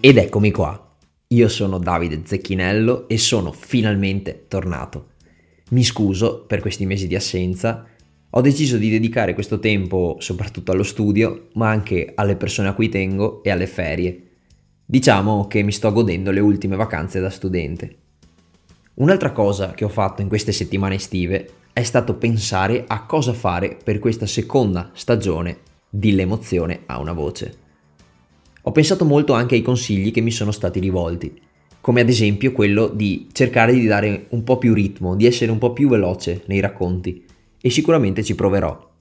Ed eccomi qua. Io sono Davide Zecchinello e sono finalmente tornato. Mi scuso per questi mesi di assenza. Ho deciso di dedicare questo tempo soprattutto allo studio, ma anche alle persone a cui tengo e alle ferie. Diciamo che mi sto godendo le ultime vacanze da studente. Un'altra cosa che ho fatto in queste settimane estive è stato pensare a cosa fare per questa seconda stagione di L'emozione a una voce. Ho pensato molto anche ai consigli che mi sono stati rivolti, come ad esempio quello di cercare di dare un po' più ritmo, di essere un po' più veloce nei racconti, e sicuramente ci proverò.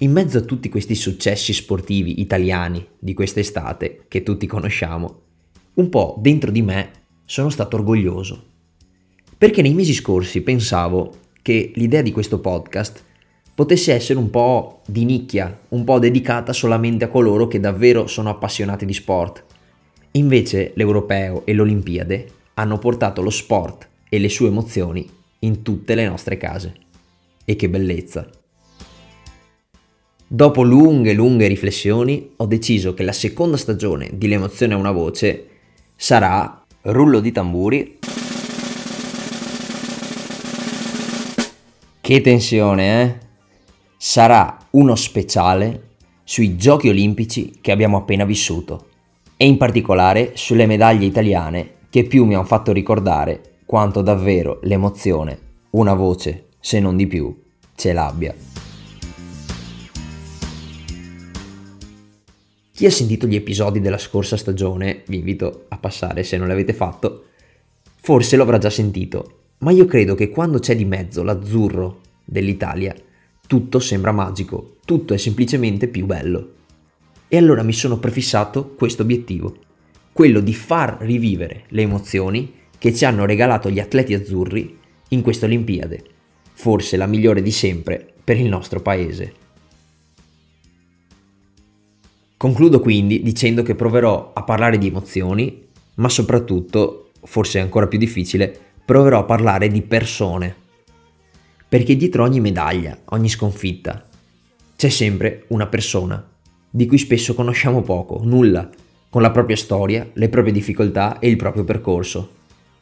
In mezzo a tutti questi successi sportivi italiani di quest'estate, che tutti conosciamo, un po' dentro di me sono stato orgoglioso. Perché nei mesi scorsi pensavo che l'idea di questo podcast potesse essere un po' di nicchia, un po' dedicata solamente a coloro che davvero sono appassionati di sport. Invece l'Europeo e l'Olimpiade hanno portato lo sport e le sue emozioni in tutte le nostre case. E che bellezza! Dopo lunghe, lunghe riflessioni, ho deciso che la seconda stagione di L'emozione a una voce sarà rullo di tamburi. Che tensione, eh? Sarà uno speciale sui giochi olimpici che abbiamo appena vissuto e in particolare sulle medaglie italiane che più mi hanno fatto ricordare quanto davvero l'emozione, una voce, se non di più, ce l'abbia. Chi ha sentito gli episodi della scorsa stagione, vi invito a passare se non l'avete fatto, forse lo avrà già sentito, ma io credo che quando c'è di mezzo l'azzurro dell'Italia, tutto sembra magico, tutto è semplicemente più bello. E allora mi sono prefissato questo obiettivo, quello di far rivivere le emozioni che ci hanno regalato gli atleti azzurri in queste Olimpiade, forse la migliore di sempre per il nostro paese. Concludo quindi dicendo che proverò a parlare di emozioni, ma soprattutto, forse ancora più difficile, proverò a parlare di persone perché dietro ogni medaglia, ogni sconfitta, c'è sempre una persona, di cui spesso conosciamo poco, nulla, con la propria storia, le proprie difficoltà e il proprio percorso.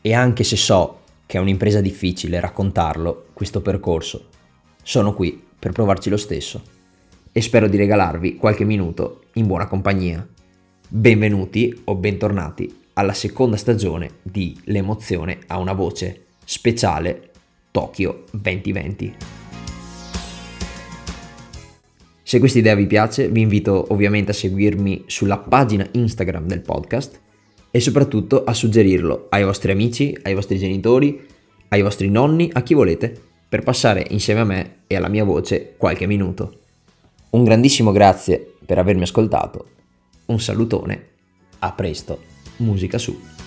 E anche se so che è un'impresa difficile raccontarlo, questo percorso, sono qui per provarci lo stesso. E spero di regalarvi qualche minuto in buona compagnia. Benvenuti o bentornati alla seconda stagione di L'emozione ha una voce speciale Tokyo 2020. Se questa idea vi piace, vi invito ovviamente a seguirmi sulla pagina Instagram del podcast e soprattutto a suggerirlo ai vostri amici, ai vostri genitori, ai vostri nonni, a chi volete, per passare insieme a me e alla mia voce qualche minuto. Un grandissimo grazie per avermi ascoltato, un salutone, a presto, musica su.